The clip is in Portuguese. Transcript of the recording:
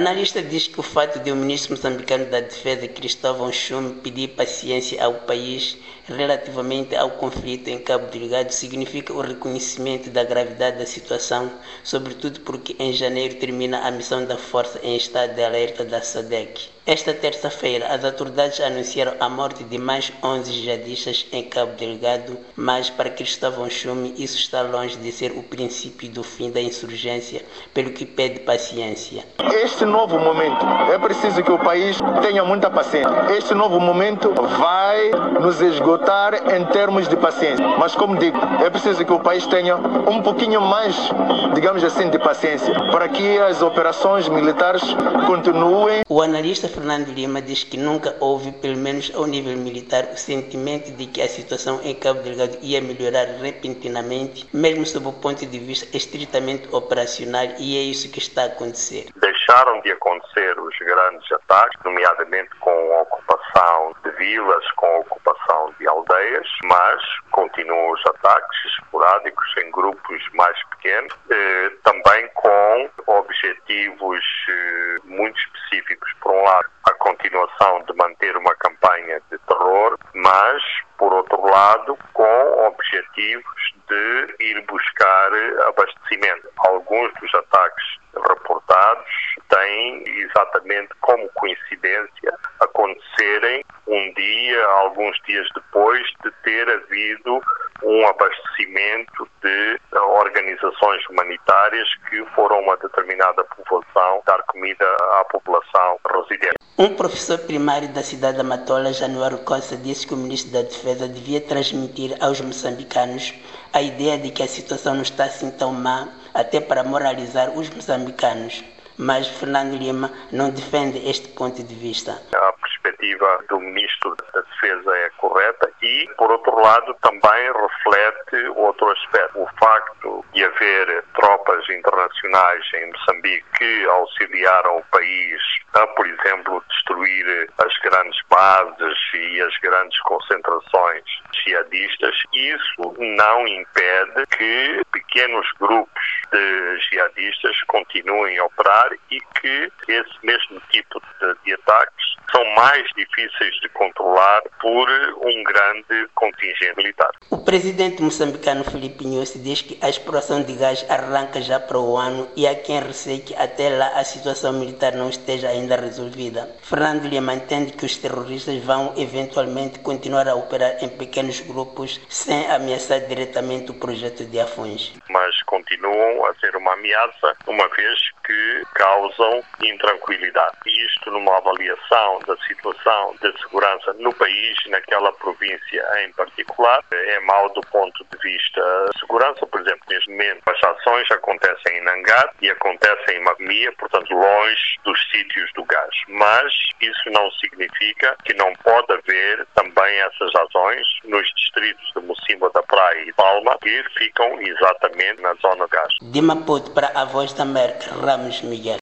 Analista diz que o fato de o ministro moçambicano da Defesa, Cristóvão Chume, pedir paciência ao país relativamente ao conflito em Cabo Delgado significa o reconhecimento da gravidade da situação, sobretudo porque em janeiro termina a missão da força em estado de alerta da SADEC. Esta terça-feira, as autoridades anunciaram a morte de mais 11 jihadistas em Cabo Delgado, mas para Cristóvão Chume isso está longe de ser o princípio do fim da insurgência, pelo que pede paciência. Este novo momento, é preciso que o país tenha muita paciência. Este novo momento vai nos esgotar em termos de paciência. Mas como digo, é preciso que o país tenha um pouquinho mais, digamos assim, de paciência, para que as operações militares continuem. O analista Fernando Lima diz que nunca houve, pelo menos ao nível militar, o sentimento de que a situação em Cabo Delgado ia melhorar repentinamente, mesmo sob o ponto de vista estritamente operacional, e é isso que está a acontecer. Deixaram de acontecer os grandes ataques, nomeadamente com a ocupação de vilas, com a ocupação de aldeias, mas continuam os ataques esporádicos em grupos mais pequenos, eh, também com objetivos eh, muito específicos. Por um lado, a continuação de manter uma campanha de terror, mas, por outro lado, com objetivos de ir buscar abastecimento. Alguns dos ataques reportados têm exatamente como coincidência acontecerem um dia, alguns dias depois de ter havido um abastecimento de organizações humanitárias que foram a uma determinada população dar comida à população residente. Um professor primário da cidade de Matola, Januário Costa, disse que o ministro da Defesa devia transmitir aos moçambicanos a ideia de que a situação não está assim tão má, até para moralizar os moçambicanos. Mas Fernando Lima não defende este ponto de vista. A perspectiva do ministro da É correta e, por outro lado, também reflete outro aspecto. O facto de haver tropas internacionais em Moçambique que auxiliaram o país a, por exemplo, destruir as grandes bases e as grandes concentrações jihadistas, isso não impede que pequenos grupos de jihadistas continuem a operar e que esse mesmo tipo de, de ataques são mais difíceis de controlar por um grande contingente militar. O presidente moçambicano Filipe Nhosi diz que a exploração de gás arranca já para o ano e há quem receie que até lá a situação militar não esteja ainda resolvida. Fernando Lima entende que os terroristas vão eventualmente continuar a operar em pequenos grupos sem ameaçar diretamente o projeto de Afões. Mas continuam a ser uma ameaça, uma vez que causam intranquilidade. Isto numa avaliação da situação de segurança no país, naquela província em particular, é mau do ponto de vista de segurança. Por exemplo, neste momento as ações acontecem em Nangar e acontecem em Magmia, portanto longe dos sítios do gás. Mas isso não significa que não pode haver também essas ações nos distritos de Mocimba da Praia e Palma, que ficam exatamente na zona de gás. De Maputo para a Voz da América, Ramos Miguel.